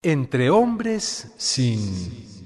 Entre hombres sin...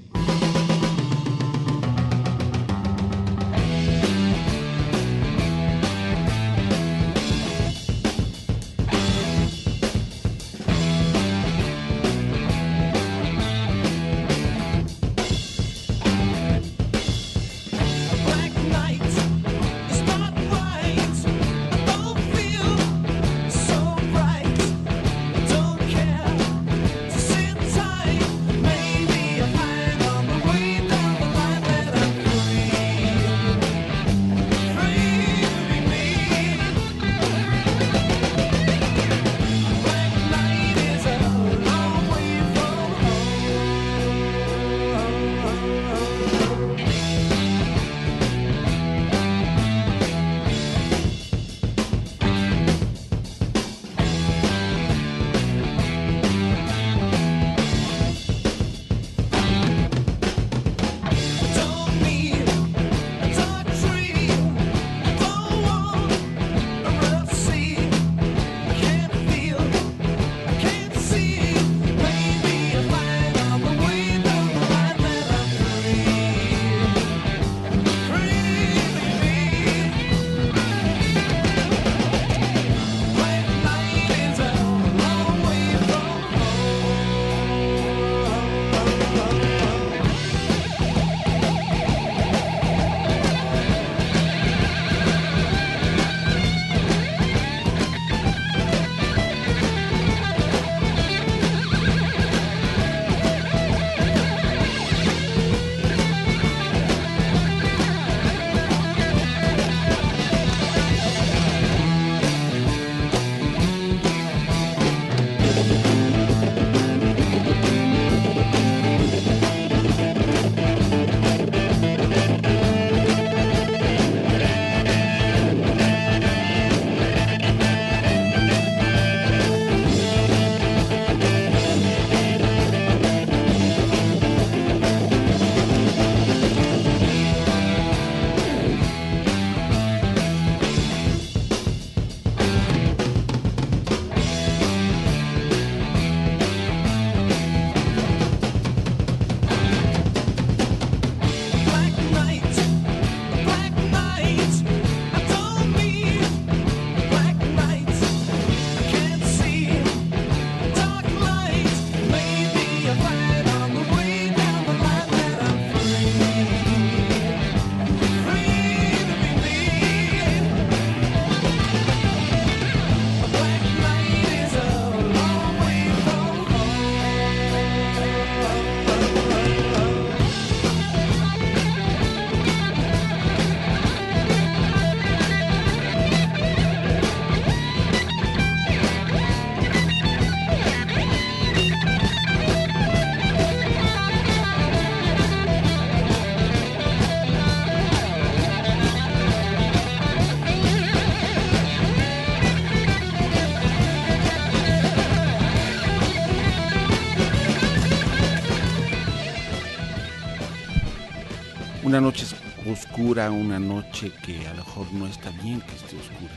Una noche oscura, una noche que a lo mejor no está bien que esté oscura.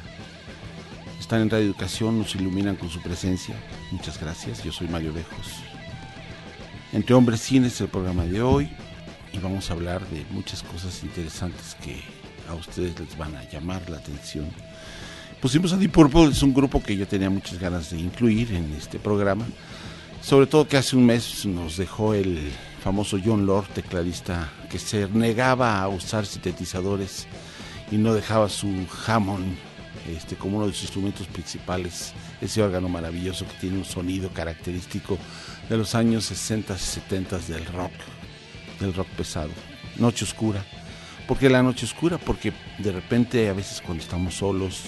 Están en Radio Educación, nos iluminan con su presencia. Muchas gracias, yo soy Mario Lejos. Entre Hombres Cines es el programa de hoy y vamos a hablar de muchas cosas interesantes que a ustedes les van a llamar la atención. Pusimos a Deep Purple, es un grupo que yo tenía muchas ganas de incluir en este programa. Sobre todo que hace un mes nos dejó el famoso John Lord, tecladista que se negaba a usar sintetizadores y no dejaba su Hammond este, como uno de sus instrumentos principales, ese órgano maravilloso que tiene un sonido característico de los años 60 y 70 del rock, del rock pesado. Noche oscura. ¿Por qué la noche oscura? Porque de repente a veces cuando estamos solos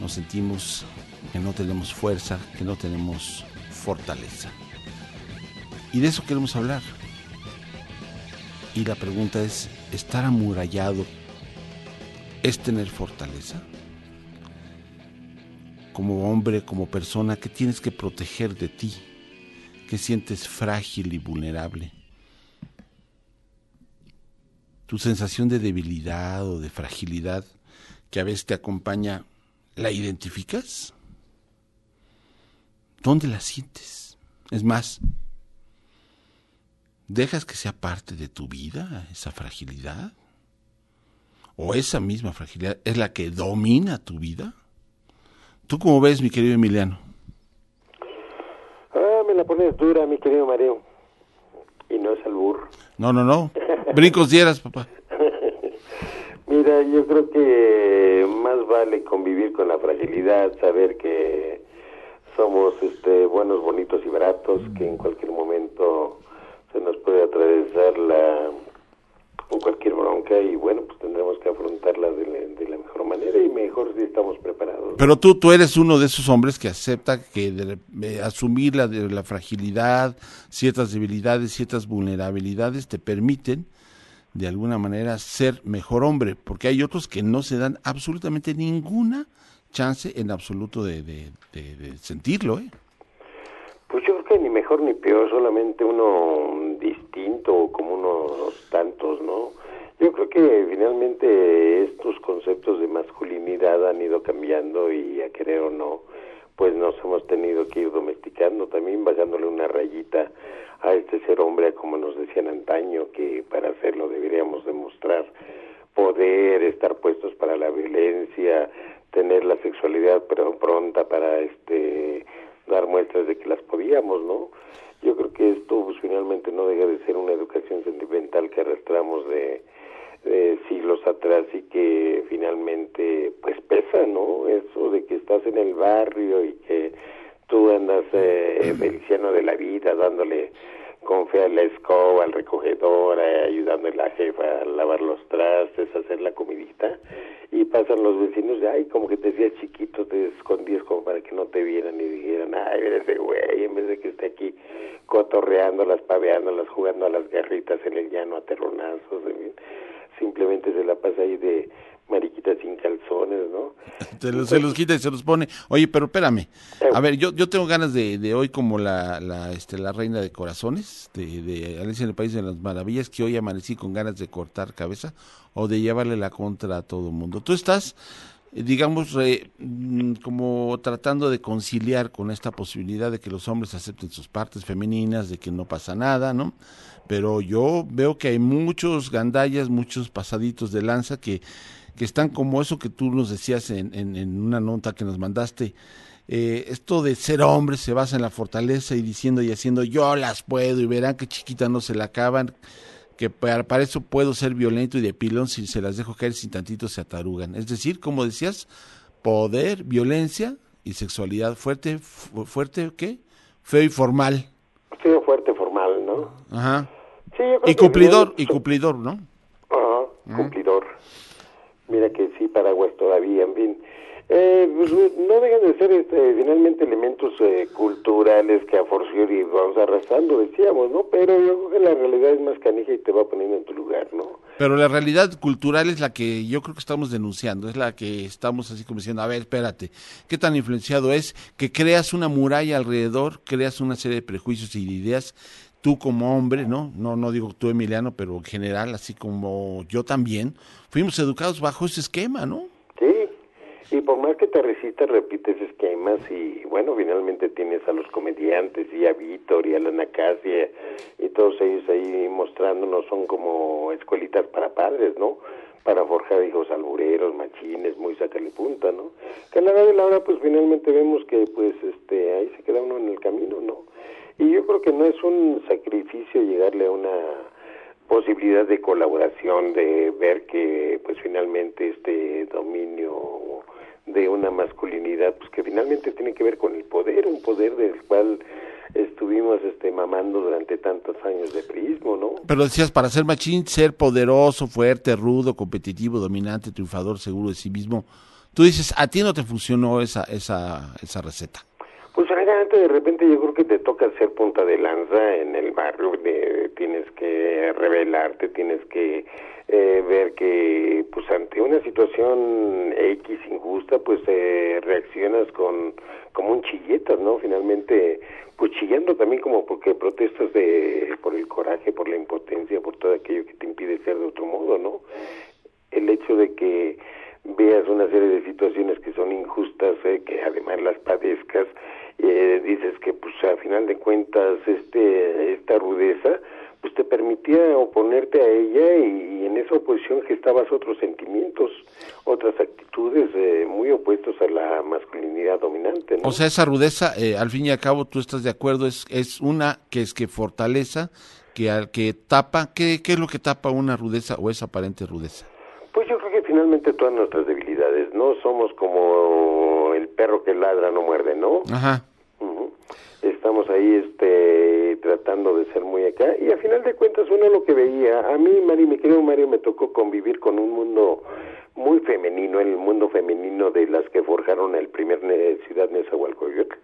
nos sentimos que no tenemos fuerza, que no tenemos fortaleza. Y de eso queremos hablar. Y la pregunta es, ¿estar amurallado es tener fortaleza? Como hombre, como persona, ¿qué tienes que proteger de ti? ¿Qué sientes frágil y vulnerable? Tu sensación de debilidad o de fragilidad que a veces te acompaña, ¿la identificas? ¿Dónde la sientes? Es más, ¿dejas que sea parte de tu vida esa fragilidad? ¿O esa misma fragilidad es la que domina tu vida? ¿Tú cómo ves, mi querido Emiliano? Ah, me la pones dura, mi querido Mario. Y no es albur. No, no, no. Brincos dieras, papá. Mira, yo creo que más vale convivir con la fragilidad, saber que somos este, buenos, bonitos y baratos, que en cualquier momento se nos puede atravesar la cualquier bronca y bueno, pues tendremos que afrontarla de la, mejor manera y mejor si estamos preparados. Pero tú, tú eres uno de esos hombres que acepta que de, asumir la, de, la fragilidad, ciertas debilidades, ciertas vulnerabilidades te permiten de alguna manera ser mejor hombre, porque hay otros que no se dan absolutamente ninguna chance en absoluto de, de, sentirlo. ¿eh? Pues yo creo que mejor ni peor, solamente uno distinto como unos tantos, ¿no? Yo creo que finalmente estos conceptos de masculinidad han ido cambiando y a querer o no, pues nos hemos tenido que ir domesticando, también bajándole una rayita a este ser hombre, como nos decían antaño, que para hacerlo deberíamos demostrar poder, estar puestos para la violencia, tener la sexualidad pero pronta para este dar muestras de que las podíamos, ¿no? Yo creo que esto pues, finalmente no deja de ser una educación sentimental que arrastramos de, siglos atrás y que finalmente pues pesa, ¿no? Eso de que estás en el barrio y que tú andas eh, feliciano de la vida, dándole con fe a la escoba, al recogedor, eh, ayudándole a la jefa a lavar los trastes, a hacer la comidita, y pasan los vecinos, de, ay, como que te hacías chiquito, te escondías como para que no te vieran y dijeran, ay, ese güey, en vez de que esté aquí cotorreándolas, paveándolas, jugando a las garritas en el llano a simplemente se la pasa ahí de mariquita sin calzones, ¿no? se, los, quita y se los pone. Oye, pero espérame. A ver, yo, yo tengo ganas de, de hoy como la, la, este, la reina de corazones, de, de Alicia en el País de las Maravillas, que hoy amanecí con ganas de cortar cabeza o de llevarle la contra a todo mundo. Tú estás, digamos, mm, como tratando de conciliar con esta posibilidad de que los hombres acepten sus partes femeninas, de que no pasa nada, ¿no? Pero yo veo que hay muchos gandallas, muchos pasaditos de lanza que que están como eso que tú nos decías en, en, una nota que nos mandaste. Eh, esto de ser hombre se basa en la fortaleza y diciendo y haciendo yo las puedo y verán que chiquita no se la acaban, que para, para, eso puedo ser violento y de pilón si se las dejo caer sin tantito se atarugan. Es decir, como decías, poder, violencia y sexualidad fuerte, fuerte, ¿qué? Feo y formal. Feo, fuerte, formal, ¿no? Ajá. y cumplidor, y cumplidor, ¿no? Ajá, cumplidor. Mira que sí, Paraguas todavía, en fin. Eh, pues, no dejan de ser este, finalmente elementos eh, culturales que a forciori vamos arrastrando, decíamos, ¿no? Pero yo creo que la realidad es más canija y te va poniendo en tu lugar, ¿no? Pero la realidad cultural es la que yo creo que estamos denunciando, es la que estamos así como diciendo, a ver, espérate, ¿qué tan influenciado es que creas una muralla alrededor, creas una serie de prejuicios y de ideas tú como hombre, ¿no? No, no digo tú Emiliano, pero en general, así como yo también, fuimos educados bajo ese esquema, ¿no? Sí, y por más que te resistas, repites esquemas y bueno, finalmente tienes a los comediantes y a Víctor y a la Nacasia y todos ellos ahí mostrándonos son como escuelitas para padres, ¿no? Para forjar hijos albureros, machines, muy sacale punta, ¿no? Que a la hora de la hora pues finalmente vemos que pues este ahí se queda uno en el camino, ¿no? Y yo creo que no es un sacrificio llegarle a una posibilidad de colaboración, de ver que pues finalmente este dominio de una masculinidad, pues que finalmente tiene que ver con el poder, un poder del cual estuvimos este mamando durante tantos años de prismo, ¿no? Pero decías, para ser machín, ser poderoso, fuerte, rudo, competitivo, dominante, triunfador, seguro de sí mismo. Tú dices, a ti no te funcionó esa, esa, esa receta. Francamente de repente yo creo que te toca ser punta de lanza en el barrio, tienes que revelarte, tienes que eh, ver que pues ante una situación X injusta pues eh, reaccionas con como un chilletas, ¿no? Finalmente pues chillando también como porque protestas de por el coraje, por la impotencia, por todo aquello que te impide ser de otro modo, ¿no? El hecho de que veas una serie de situaciones que son injustas, eh, que además las padezcas eh, dices que pues a final de cuentas este esta rudeza pues te permitía oponerte a ella y, en esa oposición gestabas otros sentimientos, otras actitudes eh, muy opuestos a la masculinidad dominante. O sea, esa rudeza, eh, al fin y al cabo, tú estás de acuerdo, es, es una que es que fortaleza, que, que tapa, ¿qué, ¿qué es lo que tapa una rudeza o esa aparente rudeza? Pues yo creo que finalmente todas nuestras debilidades, ¿no? Somos como el perro que ladra no muerde, ¿no? Ajá. Estamos ahí este tratando de ser muy acá. Y a final de cuentas uno lo que veía, a mí Mari, mi querido Mario, me tocó convivir con un mundo muy femenino, el mundo femenino de las que forjaron el primer ciudad Nezahualcóyotl,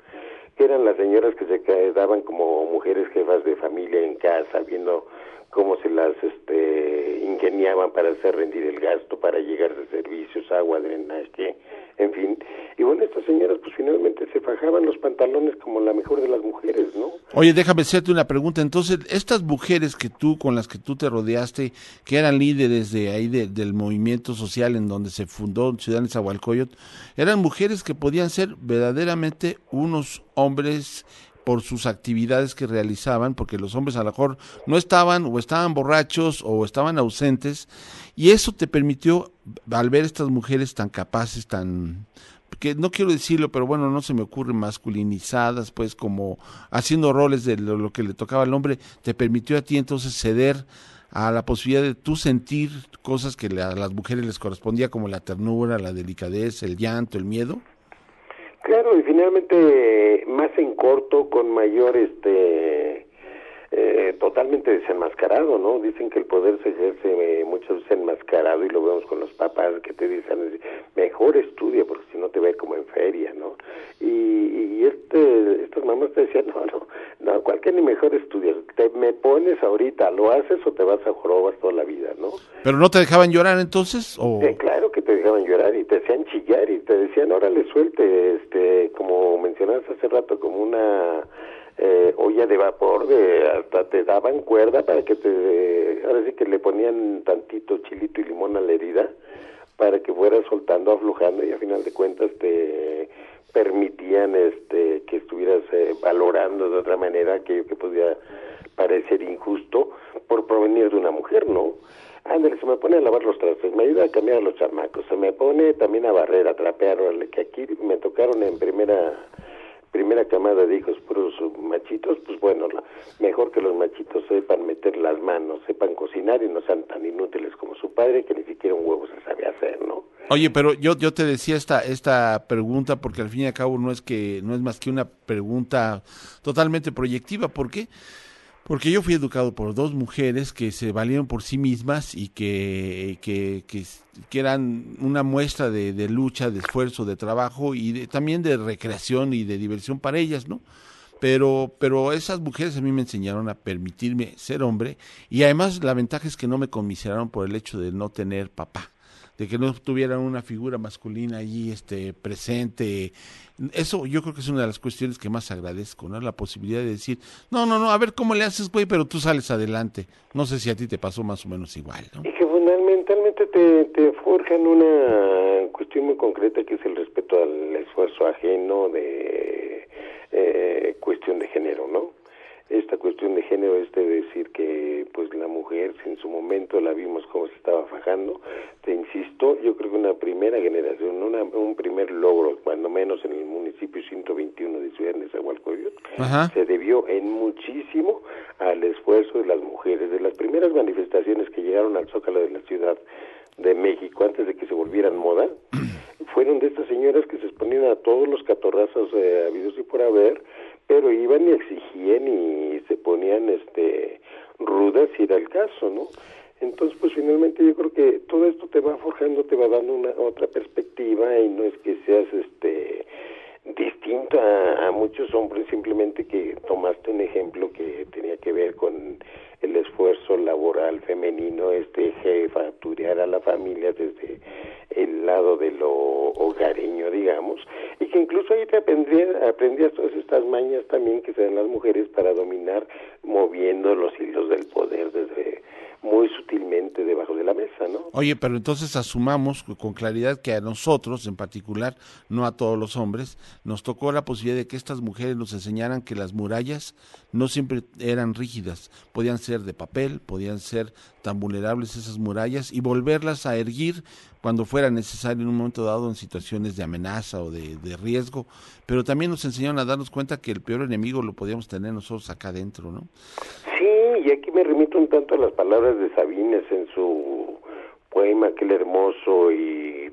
que eran las señoras que se quedaban como mujeres jefas de familia en casa, viendo cómo se las este, ingeniaban para hacer rendir el gasto, para llegar de servicios, agua, drenaje, en fin. Y bueno, estas señoras pues finalmente se fajaban los pantalones como la mejor de las mujeres, ¿no? Oye, déjame hacerte una pregunta. Entonces, estas mujeres que tú, con las que tú te rodeaste, que eran líderes de ahí del movimiento social en donde se fundó Ciudad Nezahualcóyotl, eran mujeres que podían ser verdaderamente unos hombres por sus actividades que realizaban, porque los hombres a lo mejor no estaban o estaban borrachos o estaban ausentes, y eso te permitió, al ver estas mujeres tan capaces, tan que no quiero decirlo, pero bueno, no se me ocurre masculinizadas, pues como haciendo roles de lo, que le tocaba al hombre, te permitió a ti entonces ceder a la posibilidad de tú sentir cosas que a las mujeres les correspondía, como la ternura, la delicadeza, el llanto, el miedo. Claro, y finalmente más en corto, con mayor este eh, totalmente desenmascarado, ¿no? Dicen que el poder se ejerce eh, muchas veces enmascarado y lo vemos con los papás que te dicen, mejor estudia porque si no te ve como en feria, ¿no? Y, y este, estas mamás te decían, no, no, no, cualquier ni mejor estudia, te me pones ahorita, lo haces o te vas a jorobas toda la vida, ¿no? ¿Pero no te dejaban llorar entonces? O... claro que te dejaban llorar y te hacían chillar y te decían, órale, suelte, este, como mencionaste hace rato, como una eh, olla de vapor, de hasta te daban cuerda para que te, ahora sí que le ponían tantito chilito y limón a la herida para que fuera soltando, aflojando y a final de cuentas te permitían este que estuvieras eh, valorando de otra manera aquello que podía parecer injusto por provenir de una mujer, ¿no? Ándale, se me pone a lavar los trastes, me ayuda a cambiar a los chamacos, se me pone también a barrer, a trapear, que aquí me tocaron en primera primera camada de hijos puros machitos, pues bueno, mejor que los machitos sepan meter las manos, sepan cocinar y no sean tan inútiles como su padre que ni siquiera un huevo se sabe hacer, ¿no? Oye, pero yo yo te decía esta esta pregunta porque al fin y al cabo no es que no es más que una pregunta totalmente proyectiva, ¿por qué? Yo fui educado por dos mujeres que se valieron por sí mismas y que, que, que, eran una muestra de, de, lucha, de esfuerzo, de trabajo y también de recreación y de diversión para ellas, ¿no? Pero, pero esas mujeres a mí me enseñaron a permitirme ser hombre y además la ventaja es que no me conmiseraron por el hecho de no tener papá de que no tuvieran una figura masculina allí este, presente. Eso yo creo que es una de las cuestiones que más agradezco, ¿no? La posibilidad de decir, no, no, no, a ver cómo le haces, güey, pero tú sales adelante. No sé si a ti te pasó más o menos igual, ¿no? Y que fundamentalmente te, te forjan una cuestión muy concreta que es el respeto al esfuerzo ajeno de eh, cuestión de género, ¿no? Esta cuestión de género es de decir que pues la mujer si en su momento la vimos como se estaba fajando te insisto yo creo que una primera generación una, un primer logro cuando menos en el municipio 121 de Ciudad de Zahualcoyot se debió en muchísimo al esfuerzo de las mujeres de las primeras manifestaciones que llegaron al zócalo de la ciudad de México antes de que se volvieran moda fueron de estas señoras que se exponían a todos los catorrazos eh, habidos y por haber pero iban y exigían y se ponían este rudas si era el caso, ¿no? Entonces, pues finalmente yo creo que todo esto te va forjando, te va dando una otra perspectiva y no es que seas este distinto a, muchos hombres, simplemente que tomaste un ejemplo que tenía que ver con el esfuerzo laboral femenino, este jefaturear a la familia desde el lado de lo hogareño, digamos, y que incluso ahí te aprendías, aprendías todas estas mañas también que se dan las mujeres para dominar moviendo los hilos del poder desde muy sutilmente debajo de la mesa, ¿no? Oye, pero entonces asumamos con claridad que a nosotros, en particular, no a todos los hombres, nos tocó la posibilidad de que estas mujeres nos enseñaran que las murallas no siempre eran rígidas, podían ser de papel, podían ser tan vulnerables esas murallas y volverlas a erguir cuando fuera necesario en un momento dado en situaciones de amenaza o de, de riesgo, pero también nos enseñaron a darnos cuenta que el peor enemigo lo podíamos tener nosotros acá adentro, ¿no? Sí, y aquí me remito un tanto a las palabras de Sabines en su poema, aquel hermoso y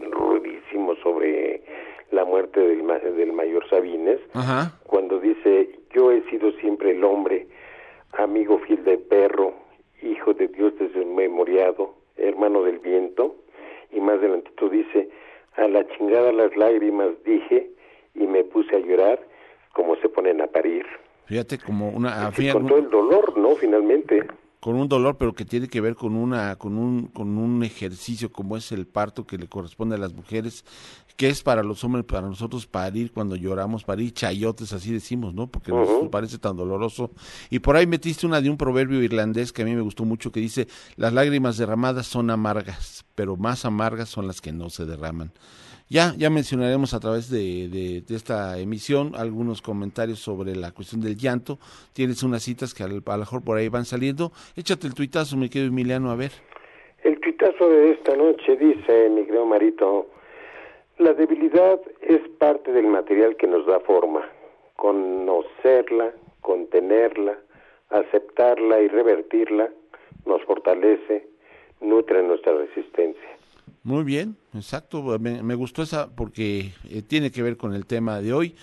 rudísimo sobre la muerte del, del mayor Sabines, cuando dice, yo he sido siempre el hombre, amigo fiel del perro, hijo de Dios desmemoriado, hermano del viento, y más adelantito dice, a la chingada las lágrimas dije y me puse a llorar como se ponen a parir. Fíjate como una... con todo el dolor, ¿no? Finalmente. Con un dolor, pero que tiene que ver con una, con un, con un ejercicio como es el parto que le corresponde a las mujeres, que es para los hombres, para nosotros parir cuando lloramos, parir chayotes, así decimos, ¿no? Porque nos parece tan doloroso. Y por ahí metiste una de un proverbio irlandés que a mí me gustó mucho, que dice, las lágrimas derramadas son amargas, pero más amargas son las que no se derraman. Ya, ya mencionaremos a través de, de, esta emisión algunos comentarios sobre la cuestión del llanto. Tienes unas citas que a lo mejor por ahí van saliendo. Échate el tuitazo, me quedo Emiliano, a ver. El tuitazo de esta noche dice, mi querido Marito, la debilidad es parte del material que nos da forma. Conocerla, contenerla, aceptarla y revertirla nos fortalece, nutre nuestra resistencia. Muy bien, exacto. Me, gustó esa porque eh, tiene que ver con el tema de hoy.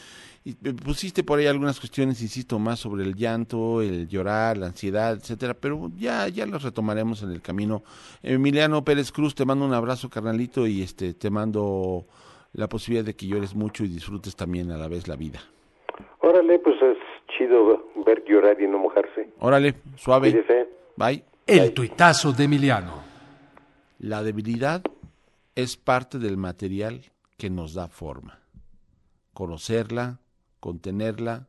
Y pusiste por ahí algunas cuestiones, insisto, más sobre el llanto, el llorar, la ansiedad, etcétera, pero ya ya las retomaremos en el camino. Emiliano Pérez Cruz, te mando un abrazo, carnalito, y este te mando la posibilidad de que llores mucho y disfrutes también a la vez la vida. Órale, pues es chido ver llorar y no mojarse. Órale, suave. Bye. El tuitazo de Emiliano. La debilidad es parte del material que nos da forma. Conocerla, contenerla,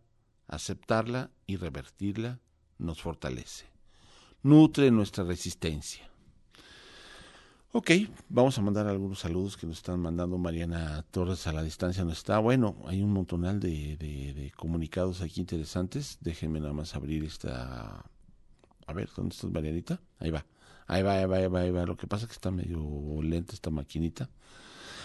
aceptarla y revertirla nos fortalece. Nutre nuestra resistencia. Ok, vamos a mandar algunos saludos que nos están mandando Mariana Torres a la distancia. No está bueno, hay un montonal de, de, comunicados aquí interesantes. Déjenme nada más abrir esta. A ver, ¿dónde estás, Marianita? Ahí va. Ahí va, ahí va, ahí va, ahí va. Lo que pasa es que está medio lenta esta maquinita.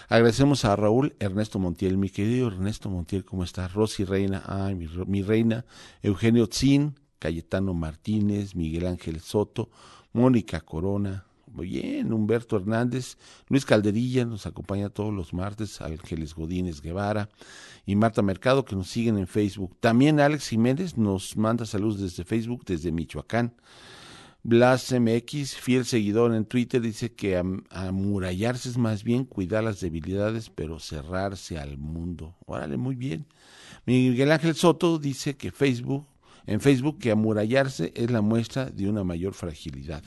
Agradecemos a Raúl Ernesto Montiel, mi querido Ernesto Montiel, ¿cómo está? Rosy Reina, ay, mi, reina, Eugenio Tzin, Cayetano Martínez, Miguel Ángel Soto, Mónica Corona, bien, Humberto Hernández, Luis Calderilla nos acompaña todos los martes, Ángeles Godínez Guevara y Marta Mercado que nos siguen en Facebook. También Alex Jiménez nos manda saludos desde Facebook, desde Michoacán. Blas MX, fiel seguidor en Twitter, dice que amurallarse es más bien cuidar las debilidades, pero cerrarse al mundo. Órale, muy bien. Miguel Ángel Soto dice que Facebook, en Facebook, que amurallarse es la muestra de una mayor fragilidad.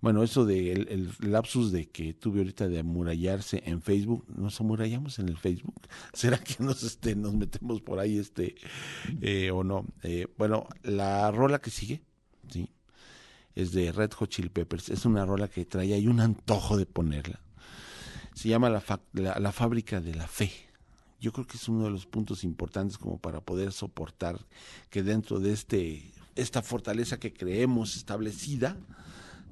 Bueno, eso de el, lapsus de que tuve ahorita de amurallarse en Facebook, nos amurallamos en el Facebook. ¿Será que nos este nos metemos por ahí este eh, o no? Eh, bueno, la rola que sigue, sí, es de Red Hot Chili Peppers. Es una rola que trae ahí un antojo de ponerla. Se llama la, la, Fábrica de la Fe. Yo creo que es uno de los puntos importantes como para poder soportar que dentro de este esta fortaleza que creemos establecida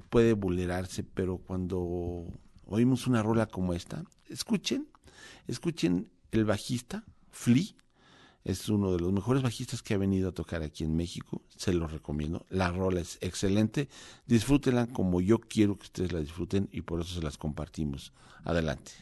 puede vulnerarse, pero cuando oímos una rola como esta, escuchen, escuchen el bajista, Flea, es uno de los mejores bajistas que ha venido a tocar aquí en México. Se lo recomiendo. La rola es excelente. Disfrútenla como yo quiero que ustedes la disfruten y por eso se las compartimos. Adelante.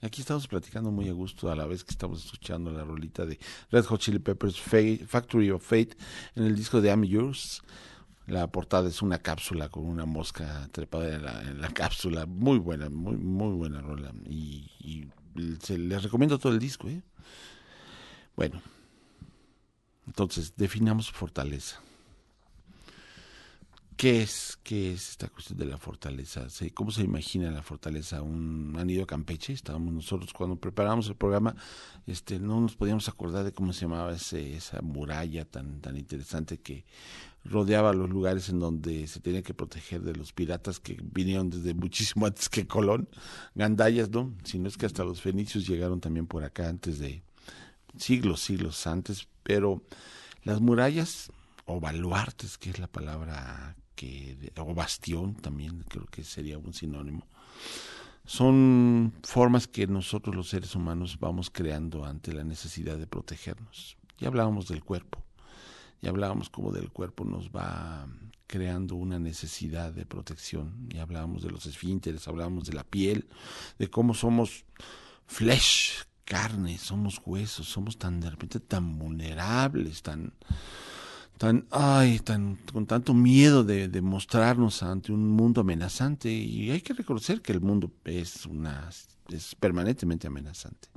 Aquí estamos platicando muy a gusto a la vez que estamos escuchando la rolita de Red Hot Chili Peppers Fa- Factory of Fate en el disco de I'm Yours. La portada es una cápsula con una mosca trepada en la, en la cápsula. Muy buena, muy, muy buena rola. Y, y se, les recomiendo todo el disco. ¿eh? Bueno, entonces definamos fortaleza. ¿Qué es, ¿Qué es esta cuestión de la fortaleza? ¿Se- ¿Cómo se imagina la fortaleza? ¿Un, ¿Han ido a Campeche? Estábamos nosotros cuando preparamos el programa, este, no nos podíamos acordar de cómo se llamaba ese, esa muralla tan, tan interesante que rodeaba los lugares en donde se tenía que proteger de los piratas que vinieron desde muchísimo antes que Colón, Gandayas, ¿no? Si no es que hasta los fenicios llegaron también por acá antes de siglos, siglos antes, pero las murallas o baluartes, que es la palabra o bastión también, creo que sería un sinónimo, son formas que nosotros los seres humanos vamos creando ante la necesidad de protegernos. Ya hablábamos del cuerpo, ya hablábamos cómo del cuerpo nos va creando una necesidad de protección, ya hablábamos de los esfínteres, hablábamos de la piel, de cómo somos flesh carne, somos huesos, somos tan de repente tan vulnerables, tan tan ay, tan con tanto miedo de, mostrarnos ante un mundo amenazante y hay que reconocer que el mundo es una es permanentemente amenazante.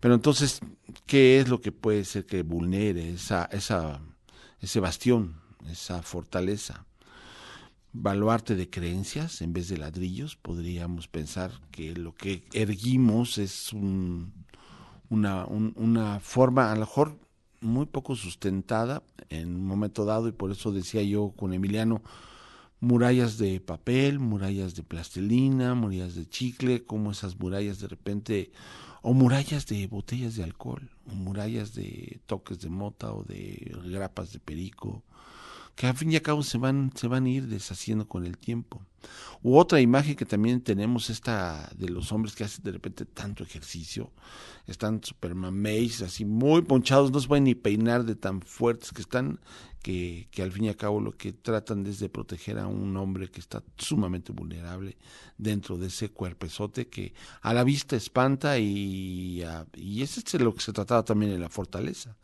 Pero entonces, ¿qué es lo que puede ser que vulnere esa esa ese bastión, esa fortaleza? baluarte de creencias en vez de ladrillos. Podríamos pensar que lo que erguimos es un, una, una forma a lo mejor muy poco sustentada en un momento dado y por eso decía yo con Emiliano murallas de papel, murallas de plastilina, murallas de chicle, como esas murallas de repente o murallas de botellas de alcohol, o murallas de toques de mota o de grapas de perico, que al fin y al cabo se van, se van a ir deshaciendo con el tiempo. U otra imagen que también tenemos esta de los hombres que hacen de repente tanto ejercicio, están super mameis, así muy ponchados, no se pueden ni peinar de tan fuertes que están, que, que al fin y al cabo lo que tratan es de proteger a un hombre que está sumamente vulnerable dentro de ese cuerpezote que a la vista espanta y, y ese es lo que se trataba también en la fortaleza,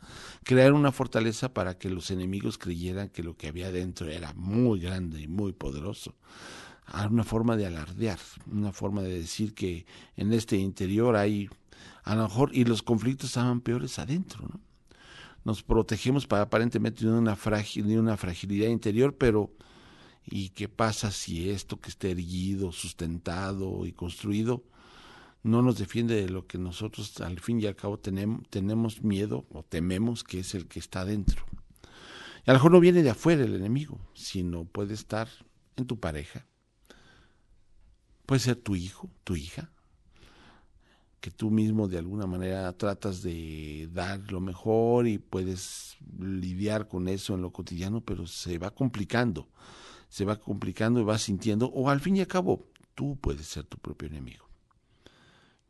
crear una fortaleza para que los enemigos creyeran que lo que había dentro era muy grande y muy poderoso una forma de alardear, una forma de decir que en este interior hay, a lo mejor, y los conflictos estaban peores adentro, ¿no? Nos protegemos para aparentemente de una, una fragilidad interior, pero ¿y qué pasa si esto que está erguido, sustentado y construido no nos defiende de lo que nosotros al fin y al cabo tenemos, tenemos miedo o tememos que es el que está adentro? Y a lo mejor no viene de afuera el enemigo, sino puede estar en tu pareja, Puede ser tu hijo, tu hija, que tú mismo de alguna manera tratas de dar lo mejor y puedes lidiar con eso en lo cotidiano, pero se va complicando, se va complicando y vas sintiendo, o al fin y al cabo, tú puedes ser tu propio enemigo.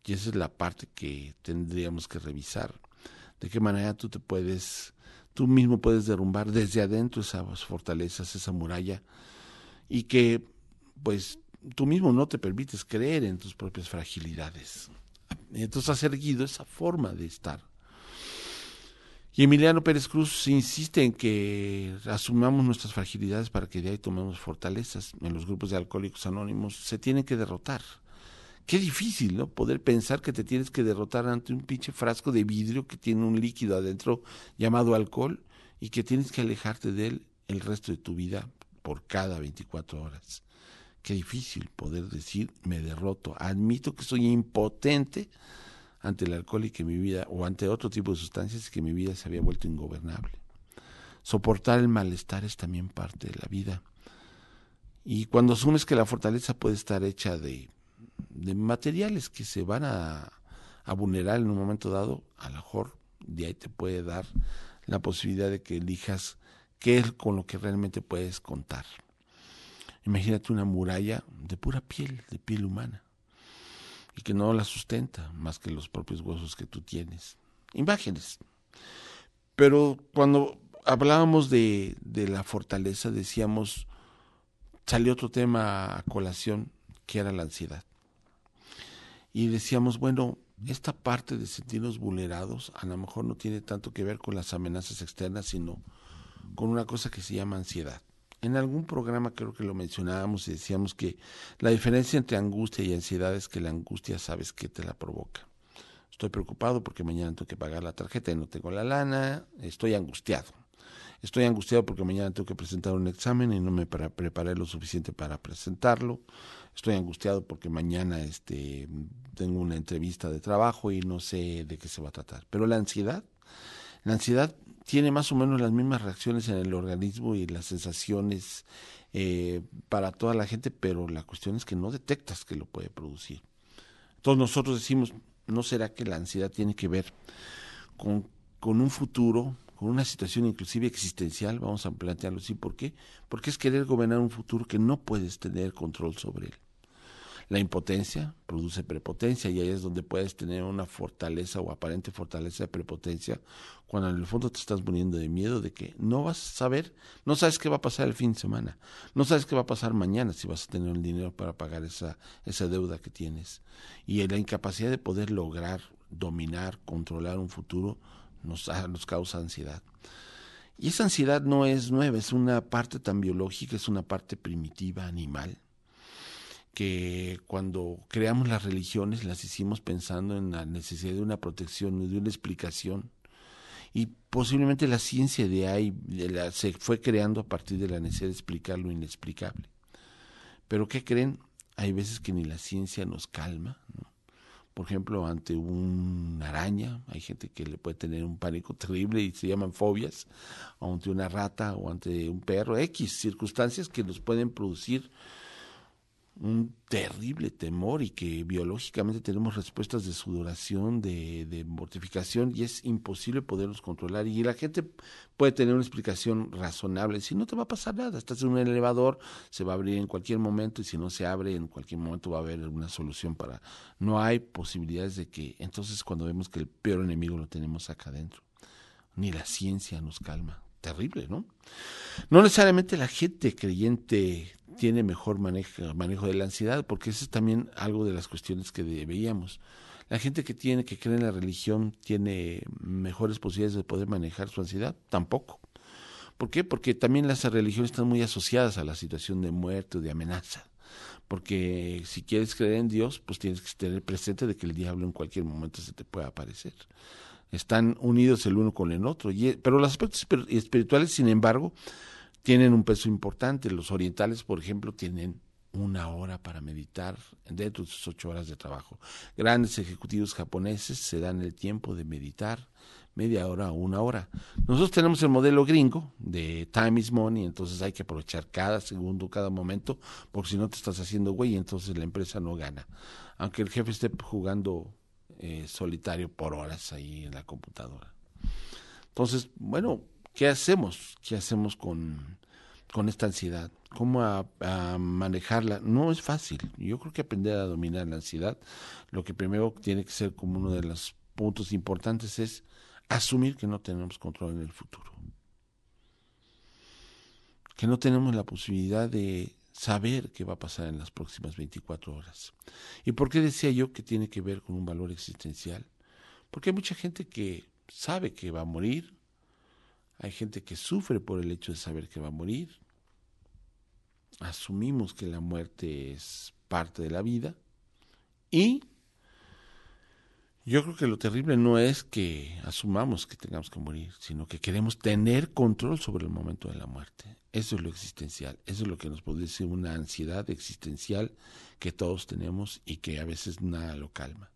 Y esa es la parte que tendríamos que revisar. De qué manera tú te puedes, tú mismo puedes derrumbar desde adentro esas fortalezas, esa muralla, y que pues tú mismo no te permites creer en tus propias fragilidades. Entonces has erguido esa forma de estar. Y Emiliano Pérez Cruz insiste en que asumamos nuestras fragilidades para que de ahí tomemos fortalezas. En los grupos de alcohólicos anónimos se tienen que derrotar. Qué difícil, ¿no? Poder pensar que te tienes que derrotar ante un pinche frasco de vidrio que tiene un líquido adentro llamado alcohol y que tienes que alejarte de él el resto de tu vida por cada 24 horas. Qué difícil poder decir me derroto. Admito que soy impotente ante el alcohol y que mi vida, o ante otro tipo de sustancias, que mi vida se había vuelto ingobernable. Soportar el malestar es también parte de la vida. Y cuando asumes que la fortaleza puede estar hecha de, de materiales que se van a, a vulnerar en un momento dado, a lo mejor de ahí te puede dar la posibilidad de que elijas qué es con lo que realmente puedes contar. Imagínate una muralla de pura piel, de piel humana, y que no la sustenta más que los propios huesos que tú tienes. Imágenes. Pero cuando hablábamos de, de la fortaleza, decíamos, salió otro tema a colación, que era la ansiedad. Y decíamos, bueno, esta parte de sentirnos vulnerados a lo mejor no tiene tanto que ver con las amenazas externas, sino con una cosa que se llama ansiedad. En algún programa creo que lo mencionábamos y decíamos que la diferencia entre angustia y ansiedad es que la angustia sabes que te la provoca. Estoy preocupado porque mañana tengo que pagar la tarjeta y no tengo la lana, estoy angustiado. Estoy angustiado porque mañana tengo que presentar un examen y no me preparé lo suficiente para presentarlo. Estoy angustiado porque mañana este, tengo una entrevista de trabajo y no sé de qué se va a tratar. Pero la ansiedad, la ansiedad tiene más o menos las mismas reacciones en el organismo y las sensaciones eh, para toda la gente, pero la cuestión es que no detectas que lo puede producir. Entonces nosotros decimos, ¿no será que la ansiedad tiene que ver con, con un futuro, con una situación inclusive existencial? Vamos a plantearlo así. ¿Por qué? Porque es querer gobernar un futuro que no puedes tener control sobre él. La impotencia produce prepotencia y ahí es donde puedes tener una fortaleza o aparente fortaleza de prepotencia cuando en el fondo te estás muriendo de miedo de que no vas a saber, no sabes qué va a pasar el fin de semana, no sabes qué va a pasar mañana si vas a tener el dinero para pagar esa, esa deuda que tienes. Y la incapacidad de poder lograr dominar, controlar un futuro, nos, nos causa ansiedad. Y esa ansiedad no es nueva, es una parte tan biológica, es una parte primitiva, animal, que cuando creamos las religiones las hicimos pensando en la necesidad de una protección, de una explicación. Y posiblemente la ciencia de ahí se fue creando a partir de la necesidad de explicar lo inexplicable. Pero ¿qué creen? Hay veces que ni la ciencia nos calma. Por ejemplo, ante una araña, hay gente que le puede tener un pánico terrible y se llaman fobias, ante una rata o ante un perro, X circunstancias que nos pueden producir un terrible temor y que biológicamente tenemos respuestas de sudoración, de, mortificación y es imposible poderlos controlar. Y la gente puede tener una explicación razonable, si no te va a pasar nada, estás en un elevador, se va a abrir en cualquier momento y si no se abre en cualquier momento va a haber una solución para, no hay posibilidades de que, entonces cuando vemos que el peor enemigo lo tenemos acá adentro, ni la ciencia nos calma, terrible, ¿no? No necesariamente la gente creyente tiene mejor manejo, de la ansiedad, porque eso es también algo de las cuestiones que veíamos. La gente que tiene, que cree en la religión, tiene mejores posibilidades de poder manejar su ansiedad, tampoco. ¿Por qué? Porque también las religiones están muy asociadas a la situación de muerte o de amenaza. Porque si quieres creer en Dios, pues tienes que tener presente de que el diablo en cualquier momento se te puede aparecer. Están unidos el uno con el otro. Y, pero los aspectos espirituales, sin embargo, tienen un peso importante. Los orientales, por ejemplo, tienen una hora para meditar dentro de sus ocho horas de trabajo. Grandes ejecutivos japoneses se dan el tiempo de meditar media hora o una hora. Nosotros tenemos el modelo gringo de time is money, entonces hay que aprovechar cada segundo, cada momento, porque si no te estás haciendo güey, entonces la empresa no gana. Aunque el jefe esté jugando eh, solitario por horas ahí en la computadora. Entonces, bueno, ¿Qué hacemos? ¿Qué hacemos con, con esta ansiedad? ¿Cómo manejarla? No es fácil. Yo creo que aprender a dominar la ansiedad, lo que primero tiene que ser como uno de los puntos importantes es asumir que no tenemos control en el futuro. Que no tenemos la posibilidad de saber qué va a pasar en las próximas 24 horas. ¿Y por qué decía yo que tiene que ver con un valor existencial? Porque hay mucha gente que sabe que va a morir, hay gente que sufre por el hecho de saber que va a morir. Asumimos que la muerte es parte de la vida. Y yo creo que lo terrible no es que asumamos que tengamos que morir, sino que queremos tener control sobre el momento de la muerte. Eso es lo existencial, eso es lo que nos produce una ansiedad existencial que todos tenemos y que a veces nada lo calma.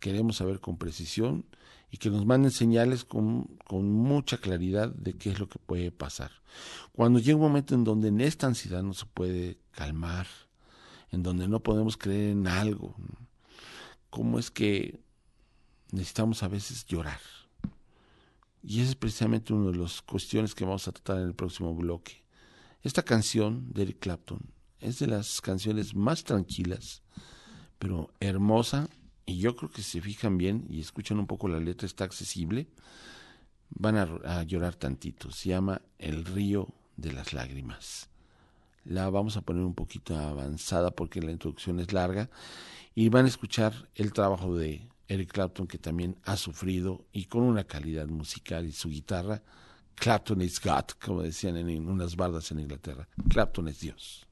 Queremos saber con precisión y que nos manden señales con, con, mucha claridad de qué es lo que puede pasar. Cuando llega un momento en donde en esta ansiedad no se puede calmar, en donde no podemos creer en algo, ¿cómo es que necesitamos a veces llorar? Y esa es precisamente una de las cuestiones que vamos a tratar en el próximo bloque. Esta canción de Eric Clapton es de las canciones más tranquilas, pero hermosa y yo creo que si se fijan bien y escuchan un poco la letra, está accesible, van a, llorar tantito. Se llama El río de las lágrimas. La vamos a poner un poquito avanzada porque la introducción es larga y van a escuchar el trabajo de Eric Clapton que también ha sufrido y con una calidad musical y su guitarra. Clapton is God, como decían en unas bardas en Inglaterra. Clapton es Dios.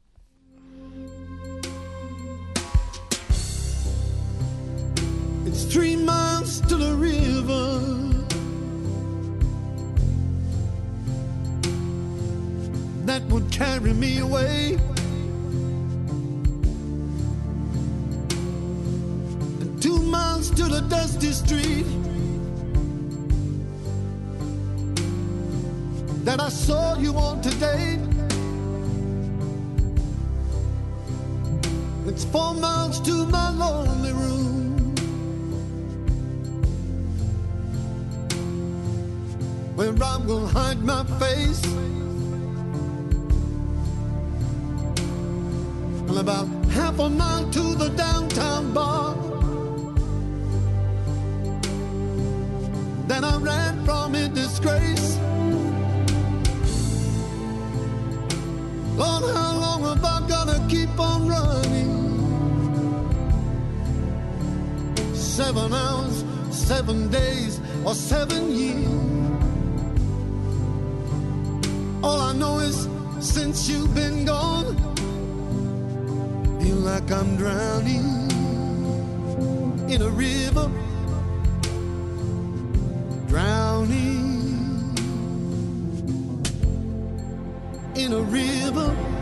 It's three to the river. That would carry me away. Two miles to the dusty street that I saw you on today. It's four miles to my lonely room. where I will hide my face. And about half a mile to the downtown bar. Then I ran from in disgrace. Lord, how long have I gotta keep on running? seven hours, seven days, or seven years. All I know is since you've been gone, feel like I'm drowning in a river, drowning in a river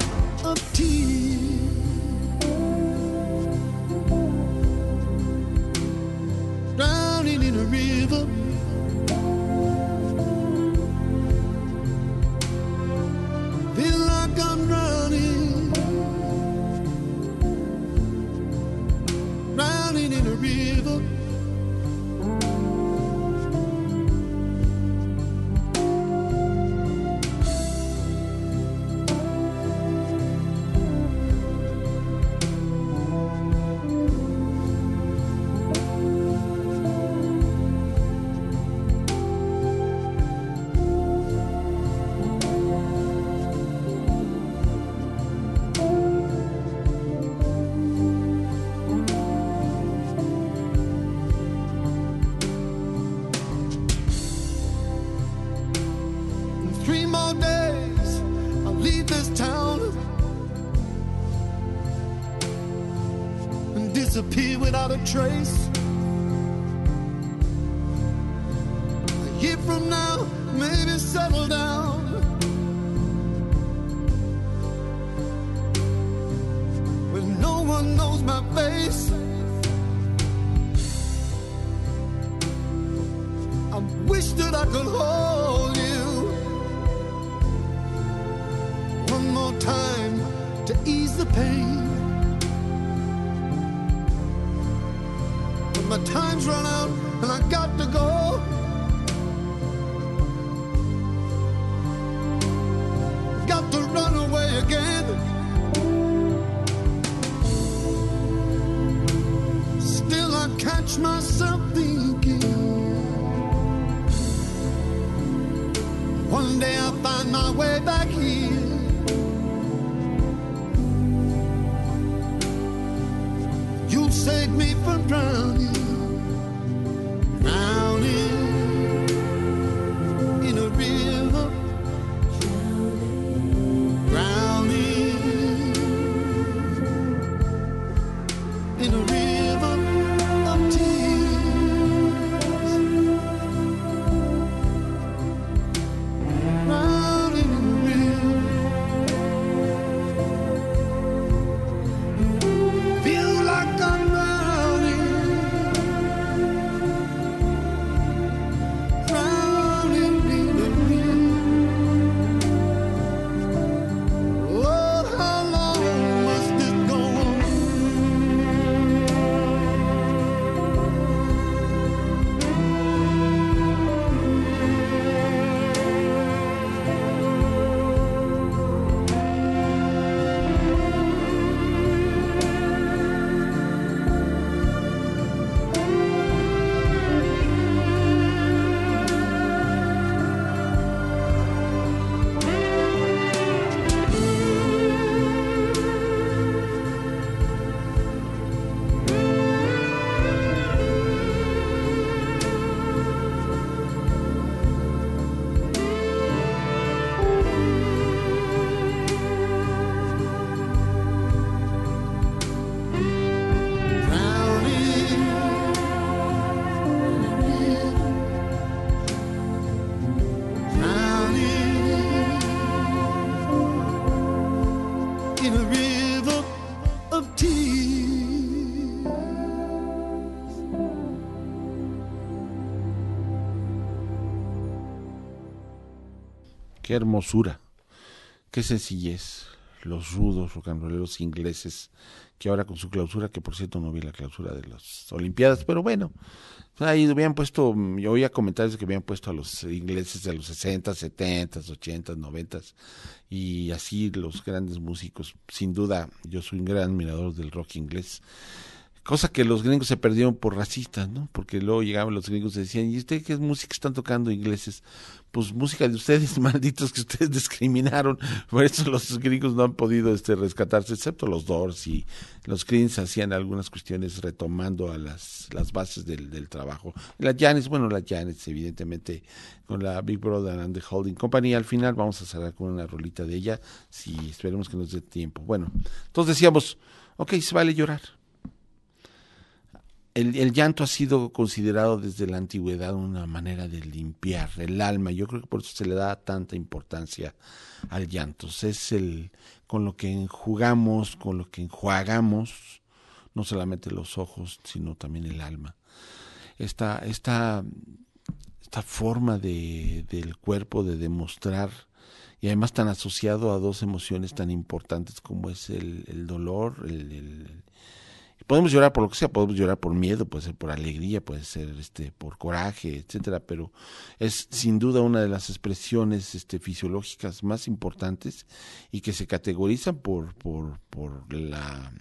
pain. But my time's run out and I got to Hermosura, qué sencillez. Los rudos rocanroleros ingleses, que ahora con su clausura, que por cierto no vi la clausura de las Olimpiadas, pero bueno, ahí habían puesto, yo oía comentarios que habían puesto a los ingleses de los 60, 70, 80, 90 y así los grandes músicos. Sin duda, yo soy un gran admirador del rock inglés cosa que los gringos se perdieron por racistas, ¿no? Porque luego llegaban los gringos y decían, ¿y usted qué música están tocando ingleses? Pues música de ustedes, malditos que ustedes discriminaron. Por eso los gringos no han podido este, rescatarse, excepto los Doors y los Creedence hacían algunas cuestiones retomando a las, las bases del, del trabajo. La Janis, bueno, la Janis, evidentemente, con la Big Brother and the Holding Company. Al final vamos a cerrar con una rolita de ella, si esperemos que nos dé tiempo. Bueno, entonces decíamos, ok, se vale llorar el, llanto ha sido considerado desde la antigüedad una manera de limpiar el alma. Yo creo que por eso se le da tanta importancia al llanto. Es el con lo que enjugamos, con lo que enjuagamos, no solamente los ojos, sino también el alma. Esta, esta, esta forma de, del cuerpo de demostrar y además tan asociado a dos emociones tan importantes como es el, dolor, el, podemos llorar por lo que sea, podemos llorar por miedo, puede ser por alegría, puede ser este por coraje, etcétera, pero es sin duda una de las expresiones este fisiológicas más importantes y que se categorizan por por por la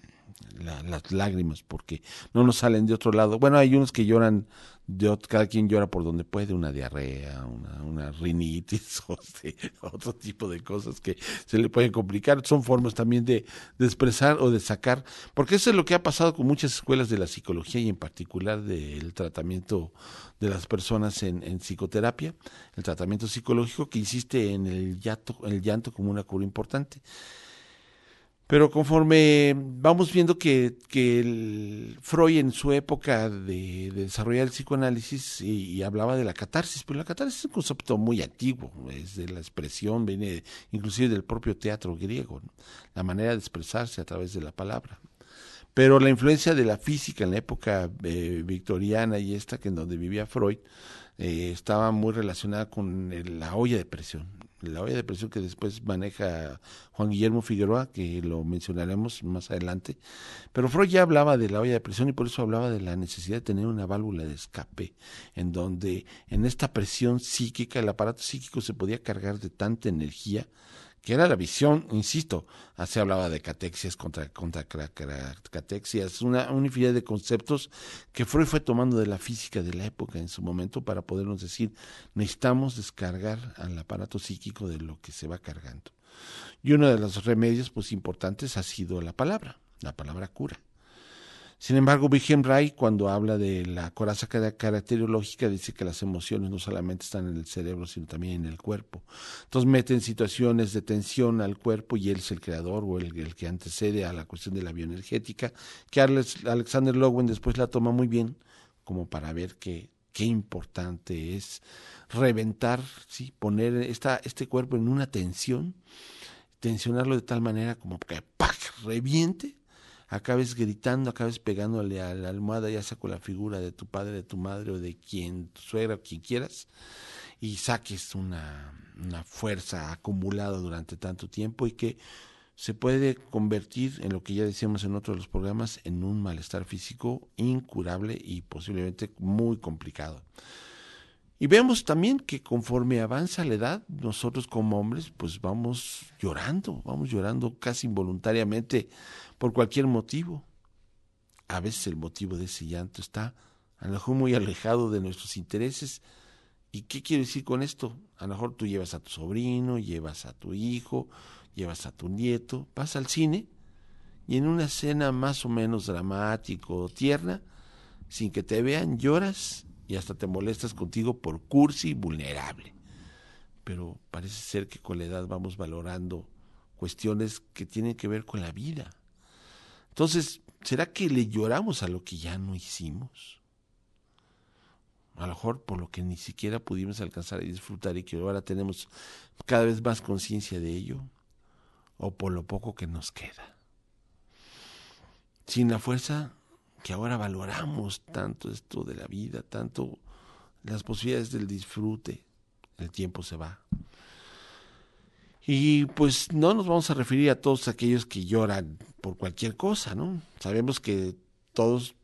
las lágrimas porque no nos salen de otro lado. Bueno, hay unos que lloran de cada quien llora por donde puede, una diarrea, una, una rinitis o otro tipo de cosas que se le pueden complicar. Son formas también de, de, expresar o de sacar, porque eso es lo que ha pasado con muchas escuelas de la psicología y en particular del tratamiento de las personas en, en psicoterapia, el tratamiento psicológico que insiste en el llanto, el llanto como una cura importante. Pero conforme vamos viendo que, que el Freud en su época de, desarrollar el psicoanálisis y, hablaba de la catarsis, pero la catarsis es un concepto muy antiguo, es de la expresión, viene inclusive del propio teatro griego, la manera de expresarse a través de la palabra. Pero la influencia de la física en la época eh, victoriana y esta, que en donde vivía Freud, eh, estaba muy relacionada con la olla de presión la olla de presión que después maneja Juan Guillermo Figueroa, que lo mencionaremos más adelante. Pero Freud ya hablaba de la olla de presión y por eso hablaba de la necesidad de tener una válvula de escape, en donde en esta presión psíquica el aparato psíquico se podía cargar de tanta energía que era la visión, insisto, se hablaba de catexias contra, contra catexias, una, una infinidad de conceptos que Freud fue tomando de la física de la época en su momento para podernos decir, necesitamos descargar al aparato psíquico de lo que se va cargando. Y uno de los remedios pues importantes ha sido la palabra, la palabra cura. Sin embargo, Wilhelm Reich, cuando habla de la coraza caracterológica, dice que las emociones no solamente están en el cerebro, sino también en el cuerpo. Entonces mete en situaciones de tensión al cuerpo y él es el creador o el, que antecede a la cuestión de la bioenergética, que Alexander Lowen después la toma muy bien como para ver que qué importante es reventar, ¿sí? poner esta, este cuerpo en una tensión, tensionarlo de tal manera como que reviente acabes gritando, acabes pegándole a la almohada, ya sea con la figura de tu padre, de tu madre o de quien, tu suegra o quien quieras, y saques una, una fuerza acumulada durante tanto tiempo y que se puede convertir en lo que ya decíamos en otro de los programas, en un malestar físico incurable y posiblemente muy complicado. Y vemos también que conforme avanza la edad, nosotros como hombres, pues vamos llorando, vamos llorando casi involuntariamente por cualquier motivo. A veces el motivo de ese llanto está a lo mejor muy alejado de nuestros intereses. ¿Y qué quiero decir con esto? A lo mejor tú llevas a tu sobrino, llevas a tu hijo, llevas a tu nieto, vas al cine y en una escena más o menos dramática o tierna, sin que te vean, lloras y hasta te molestas contigo por cursi vulnerable. Pero parece ser que con la edad vamos valorando cuestiones que tienen que ver con la vida. Entonces, ¿será que le lloramos a lo que ya no hicimos? A lo mejor por lo que ni siquiera pudimos alcanzar y disfrutar y que ahora tenemos cada vez más conciencia de ello, o por lo poco que nos queda. Sin la fuerza que ahora valoramos tanto esto de la vida, tanto las posibilidades del disfrute, el tiempo se va. Y pues no nos vamos a referir a todos aquellos que lloran por cualquier cosa, ¿no? Sabemos que todos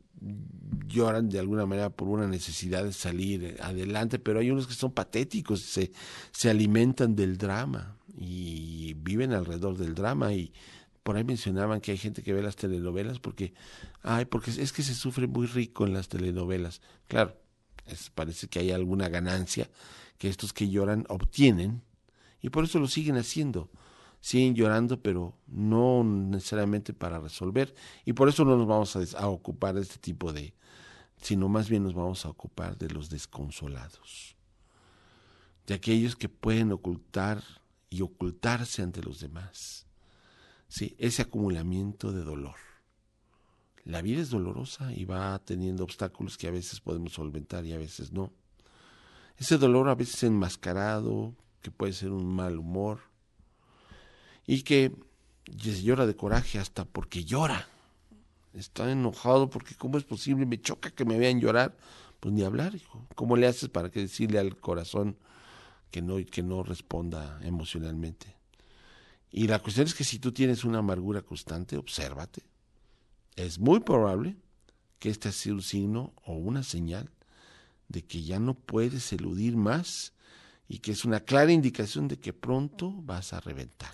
lloran de alguna manera por una necesidad de salir adelante, pero hay unos que son patéticos, se, se alimentan del drama y viven alrededor del drama y por ahí mencionaban que hay gente que ve las telenovelas porque, ay, porque es que se sufre muy rico en las telenovelas. Claro, es, parece que hay alguna ganancia que estos que lloran obtienen y por eso lo siguen haciendo. Siguen llorando, pero no necesariamente para resolver. Y por eso no nos vamos a, ocupar de este tipo de, sino más bien nos vamos a ocupar de los desconsolados, de aquellos que pueden ocultar y ocultarse ante los demás Sí, ese acumulamiento de dolor. La vida es dolorosa y va teniendo obstáculos que a veces podemos solventar y a veces no. Ese dolor a veces enmascarado, que puede ser un mal humor, y que llora de coraje hasta porque llora. Está enojado porque cómo es posible, me choca que me vean llorar. Pues ni hablar, hijo. ¿Cómo le haces para que decirle al corazón que no, que no responda emocionalmente? Y la cuestión es que si tú tienes una amargura constante, obsérvate. Es muy probable que este ha sido un signo o una señal de que ya no puedes eludir más y que es una clara indicación de que pronto vas a reventar.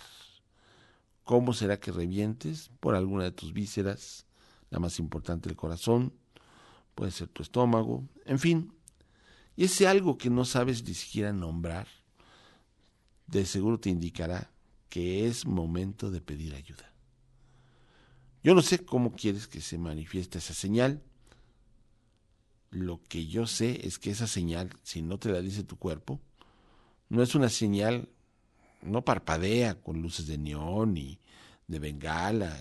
¿Cómo será que revientes? Por alguna de tus vísceras, la más importante el corazón, puede ser tu estómago, en fin. Y ese algo que no sabes ni siquiera nombrar, de seguro te indicará que es momento de pedir ayuda. Yo no sé cómo quieres que se manifieste esa señal. Lo que yo sé es que esa señal, si no te la dice tu cuerpo, no es una señal, no parpadea con luces de neón ni de bengala,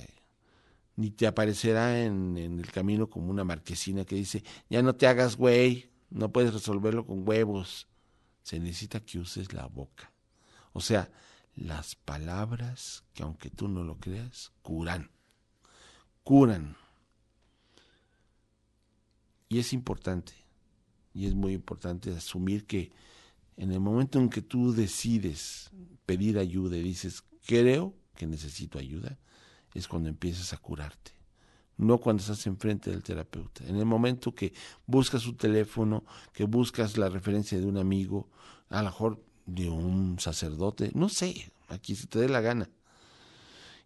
ni te aparecerá en, en el camino como una marquesina que dice, ya no te hagas güey, no puedes resolverlo con huevos. Se necesita que uses la boca. O sea, las palabras que aunque tú no lo creas, curan. Curan. Y es importante, y es muy importante asumir que en el momento en que tú decides pedir ayuda y dices, creo que necesito ayuda, es cuando empiezas a curarte. No cuando estás enfrente del terapeuta. En el momento que buscas su teléfono, que buscas la referencia de un amigo, a lo mejor de un sacerdote, no sé, aquí se te dé la gana.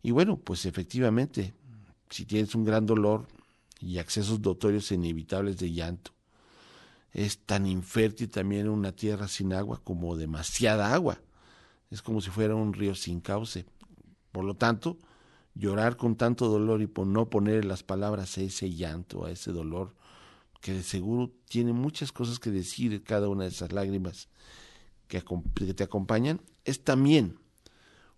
Y bueno, pues efectivamente, si tienes un gran dolor y accesos notorios e inevitables de llanto, es tan infértil también una tierra sin agua como demasiada agua. Es como si fuera un río sin cauce. Por lo tanto, llorar con tanto dolor y por no poner las palabras a ese llanto, a ese dolor, que de seguro tiene muchas cosas que decir cada una de esas lágrimas, que, te acompañan, es también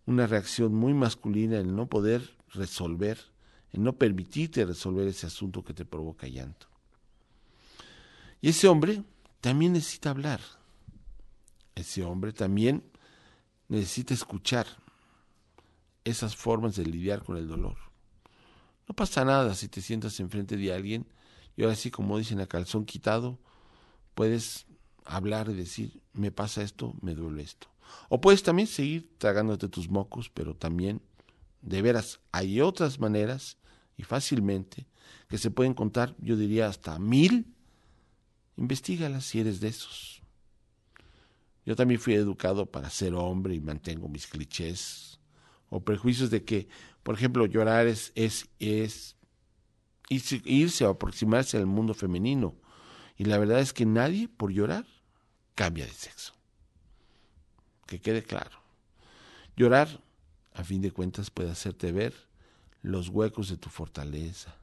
una reacción muy masculina el no poder resolver, el no permitirte resolver ese asunto que te provoca llanto. Y ese hombre también necesita hablar. Ese hombre también necesita escuchar esas formas de lidiar con el dolor. No pasa nada si te sientas enfrente de alguien y ahora sí, como dicen a calzón quitado, puedes hablar y decir, me pasa esto, me duele esto. O puedes también seguir tragándote tus mocos, pero también, de veras, hay otras maneras y fácilmente que se pueden contar, yo diría hasta mil. Investígalas si eres de esos. Yo también fui educado para ser hombre y mantengo mis clichés o prejuicios de que, por ejemplo, llorar es, es, es irse o aproximarse al mundo femenino. Y la verdad es que nadie, por llorar, cambia de sexo. Que quede claro. Llorar, a fin de cuentas, puede hacerte ver los huecos de tu fortaleza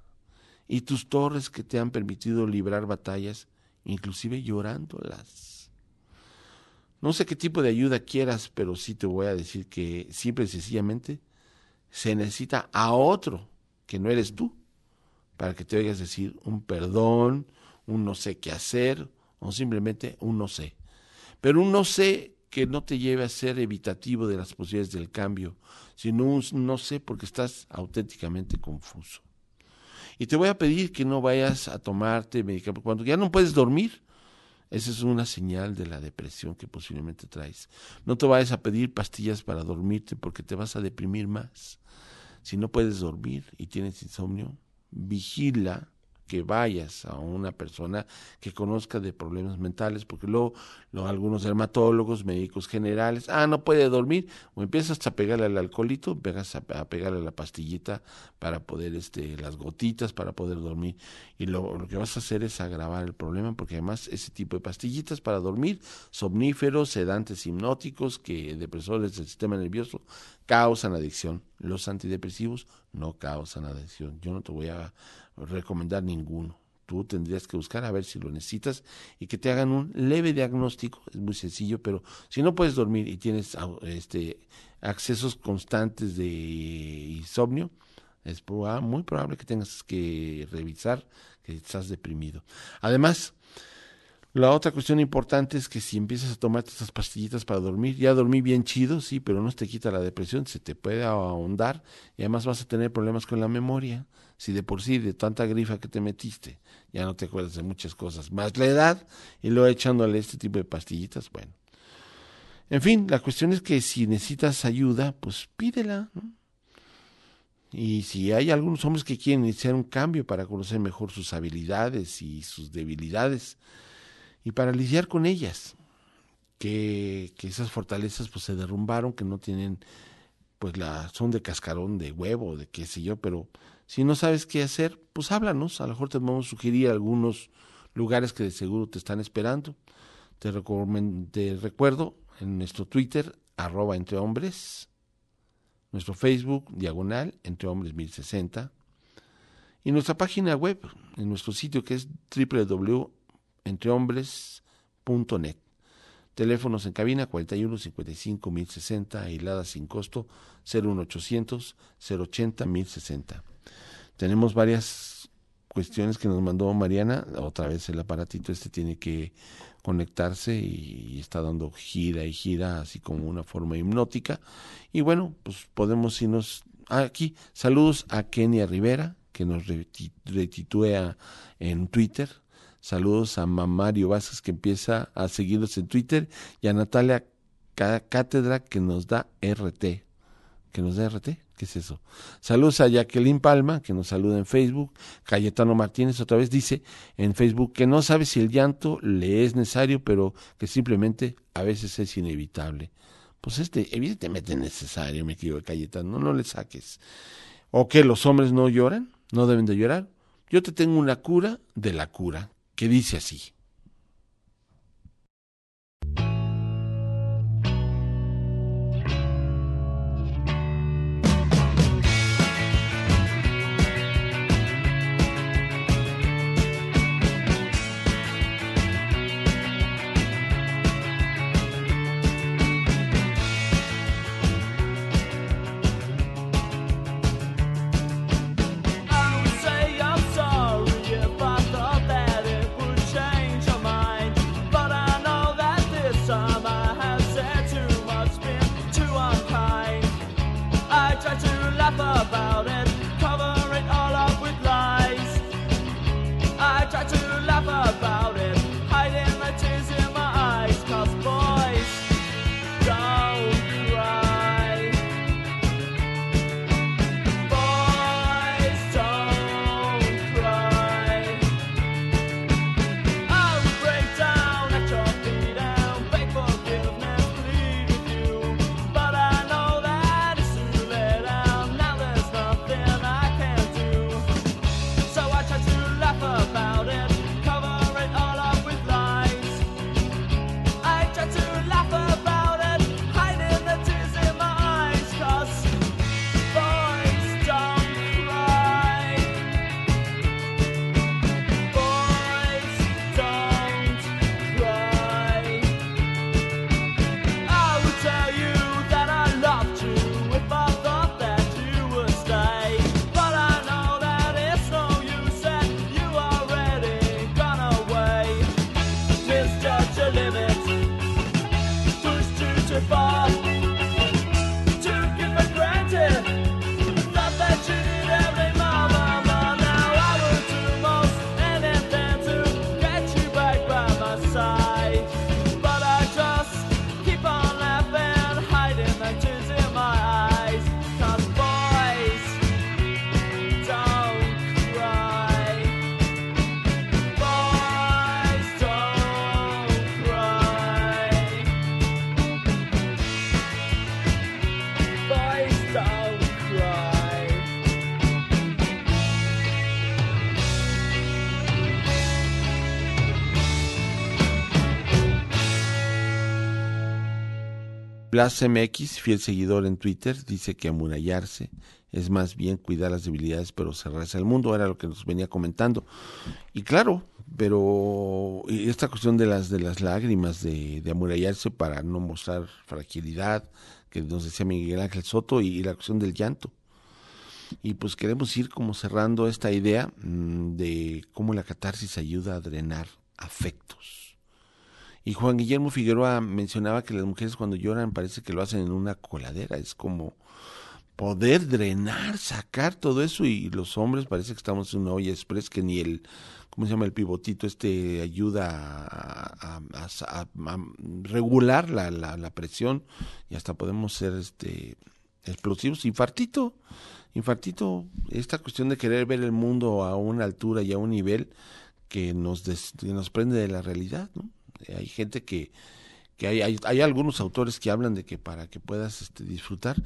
y tus torres que te han permitido librar batallas, inclusive llorándolas. No sé qué tipo de ayuda quieras, pero sí te voy a decir que simple y sencillamente se necesita a otro que no eres tú para que te oigas decir un perdón, un no sé qué hacer o simplemente un no sé. Pero un no sé que no te lleve a ser evitativo de las posibilidades del cambio, sino un no sé porque estás auténticamente confuso. Y te voy a pedir que no vayas a tomarte medicamentos cuando ya no puedes dormir. Esa es una señal de la depresión que posiblemente traes. No te vayas a pedir pastillas para dormirte porque te vas a deprimir más. Si no puedes dormir y tienes insomnio, vigila que vayas a una persona que conozca de problemas mentales, porque luego, algunos dermatólogos, médicos generales, ah, no puede dormir, o empiezas a pegarle al alcoholito, empiezas a, pegarle la pastillita para poder, este, las gotitas para poder dormir, y lo, lo que vas a hacer es agravar el problema, porque además ese tipo de pastillitas para dormir, somníferos, sedantes hipnóticos, que depresores del sistema nervioso, causan adicción. Los antidepresivos no causan adicción. Yo no te voy a recomendar ninguno. Tú tendrías que buscar a ver si lo necesitas y que te hagan un leve diagnóstico. Es muy sencillo, pero si no puedes dormir y tienes este, accesos constantes de insomnio, es muy probable que tengas que revisar que estás deprimido. Además, la otra cuestión importante es que si empiezas a tomar estas pastillitas para dormir, ya dormí bien chido, sí, pero no te quita la depresión, se te puede ahondar y además vas a tener problemas con la memoria. Si de por sí, de tanta grifa que te metiste, ya no te acuerdas de muchas cosas, más la edad y luego echándole este tipo de pastillitas, bueno. En fin, la cuestión es que si necesitas ayuda, pues pídela. Y si hay algunos hombres que quieren iniciar un cambio para conocer mejor sus habilidades y sus debilidades, y para lidiar con ellas, que, que esas fortalezas pues se derrumbaron, que no tienen, pues la, son de cascarón, de huevo, de qué sé yo, pero si no sabes qué hacer, pues háblanos, a lo mejor te vamos a sugerir algunos lugares que de seguro te están esperando. Te, recuerdo en nuestro Twitter, arroba entre hombres, nuestro Facebook, diagonal, entre hombres 1060, y nuestra página web, en nuestro sitio que es www entrehombres.net. Teléfonos en cabina 41 55 1060, aislada sin costo 01800 080 1060. Tenemos varias cuestiones que nos mandó Mariana. Otra vez el aparatito este tiene que conectarse y, está dando gira y gira, así como una forma hipnótica. Y bueno, pues podemos irnos aquí. Saludos a Kenia Rivera, que nos retitúa en Twitter Saludos a Mamario Vázquez que empieza a seguirnos en Twitter y a Natalia Cátedra que nos da RT. ¿Que nos da RT? ¿Qué es eso? Saludos a Jacqueline Palma que nos saluda en Facebook. Cayetano Martínez otra vez dice en Facebook que no sabe si el llanto le es necesario, pero que simplemente a veces es inevitable. Pues este, evidentemente es necesario, me equivoco, Cayetano, no le saques. ¿O que los hombres no lloran? ¿No deben de llorar? Yo te tengo una cura de la cura que dice así. Blas MX, fiel seguidor en Twitter, dice que amurallarse es más bien cuidar las debilidades, pero cerrarse al mundo, era lo que nos venía comentando. Y claro, pero esta cuestión de las de las lágrimas, de, amurallarse para no mostrar fragilidad, que nos decía Miguel Ángel Soto, y, la cuestión del llanto. Y pues queremos ir como cerrando esta idea mm, de cómo la catarsis ayuda a drenar afectos. Y Juan Guillermo Figueroa mencionaba que las mujeres cuando lloran parece que lo hacen en una coladera, es como poder drenar, sacar todo eso y los hombres parece que estamos en una olla express que ni el, ¿cómo se llama? El pivotito este ayuda a, regular la, la, presión y hasta podemos ser este explosivos. Infartito, infartito, esta cuestión de querer ver el mundo a una altura y a un nivel que nos, que nos prende de la realidad, ¿no? Hay gente que, que hay, hay, hay, algunos autores que hablan de que para que puedas este, disfrutar,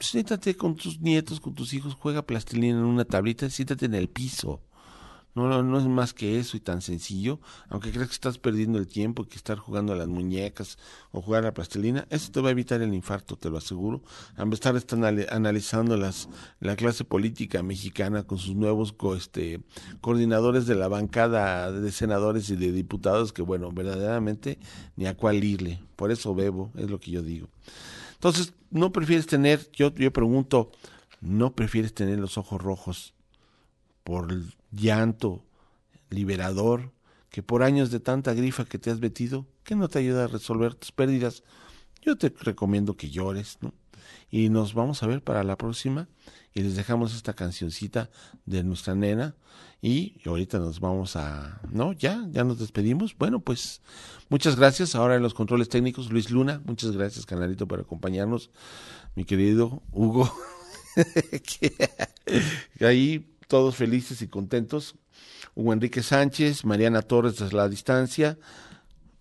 siéntate con tus nietos, con tus hijos, juega plastilina en una tablita, siéntate en el piso. No, no, no es más que eso y tan sencillo, aunque creas que estás perdiendo el tiempo y que estar jugando a las muñecas o jugar a la plastilina, eso te va a evitar el infarto, te lo aseguro. A estar analizando las, la clase política mexicana con sus nuevos este, coordinadores de la bancada de senadores y de diputados, que bueno, verdaderamente ni a cuál irle. Por eso bebo, es lo que yo digo. Entonces, no prefieres tener, yo, yo pregunto, ¿no prefieres tener los ojos rojos por llanto liberador que por años de tanta grifa que te has metido, que no te ayuda a resolver tus pérdidas? Yo te recomiendo que llores, ¿no? Y nos vamos a ver para la próxima y les dejamos esta cancioncita de nuestra nena y ahorita nos vamos a no ya ya nos despedimos. Bueno pues muchas gracias. Ahora en los controles técnicos Luis Luna. Muchas gracias canalito por acompañarnos. Mi querido Hugo. Ahí todos felices y contentos Hugo Enrique Sánchez Mariana Torres desde la distancia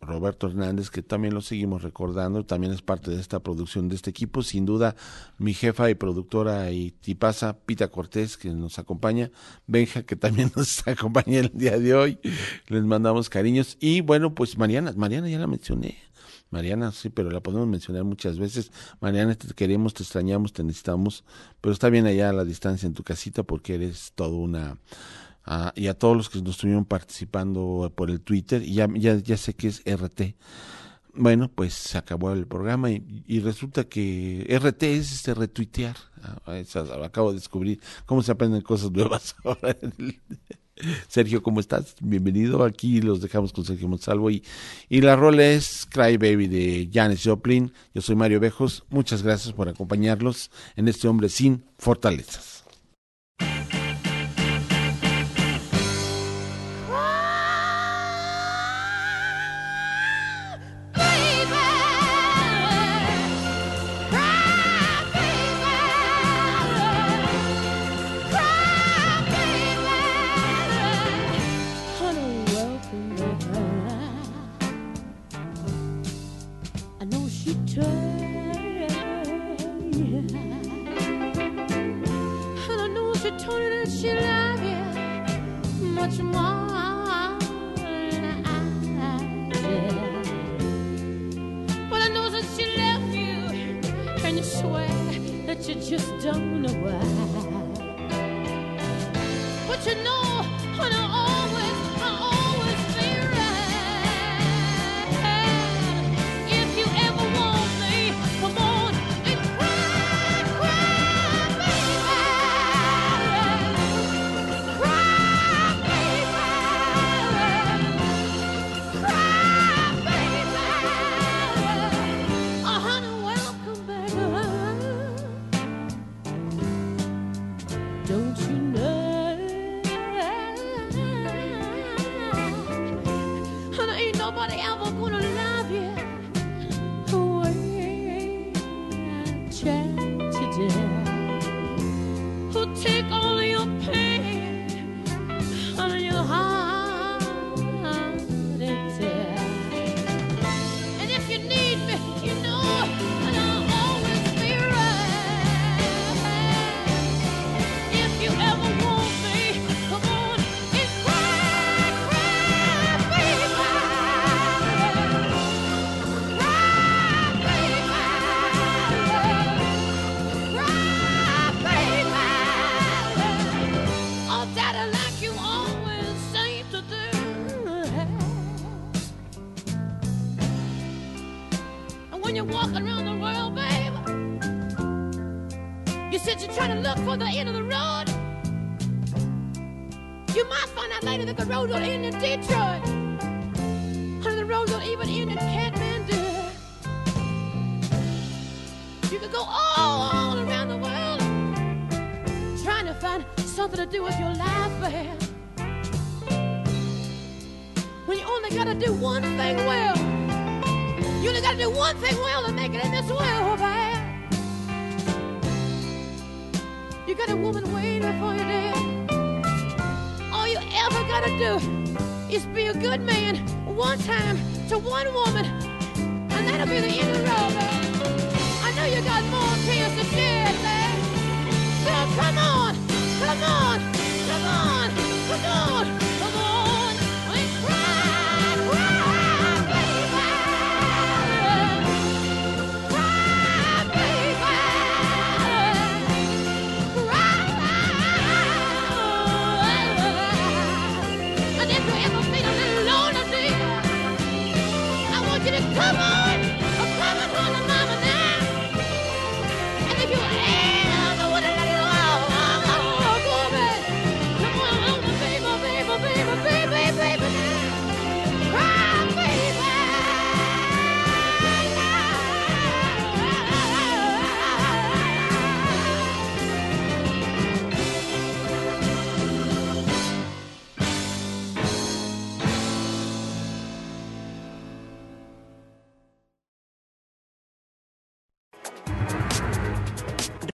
Roberto Hernández, que también lo seguimos recordando, también es parte de esta producción de este equipo. Sin duda, mi jefa y productora y tipaza, Pita Cortés, que nos acompaña, Benja, que también nos acompaña el día de hoy. Les mandamos cariños. Y bueno, pues Mariana, Mariana ya la mencioné. Mariana, sí, pero la podemos mencionar muchas veces. Mariana, te queremos, te extrañamos, te necesitamos, pero está bien allá a la distancia en tu casita porque eres todo una y a todos los que nos estuvieron participando por el Twitter, y ya, ya, ya sé que es RT. Bueno, pues se acabó el programa y, resulta que RT es este retuitear. Ah, acabo de descubrir cómo se aprenden cosas nuevas ahora. Sergio, ¿cómo estás? Bienvenido. Aquí los dejamos con Sergio Monsalvo y, y la rola es Cry Baby de Janis Joplin. Yo soy Mario Bejos. Muchas gracias por acompañarlos en este hombre sin fortalezas. When you're walking around the world, babe. You said you're trying to look for the end of the road. You might find out later that the road don't end in Detroit. Honey, the road don't even end in Kathmandu. You could go all, all around the world trying to find something to do with your life, babe. When you only gotta do one thing well. You only gotta do one thing well to make it in this world, babe. You got a woman waiting for you there. All you ever gotta do is be a good man one time to one woman, and that'll be the end of the road, babe. I know you got more tears to shed, babe. So come on, come on, come on, come on.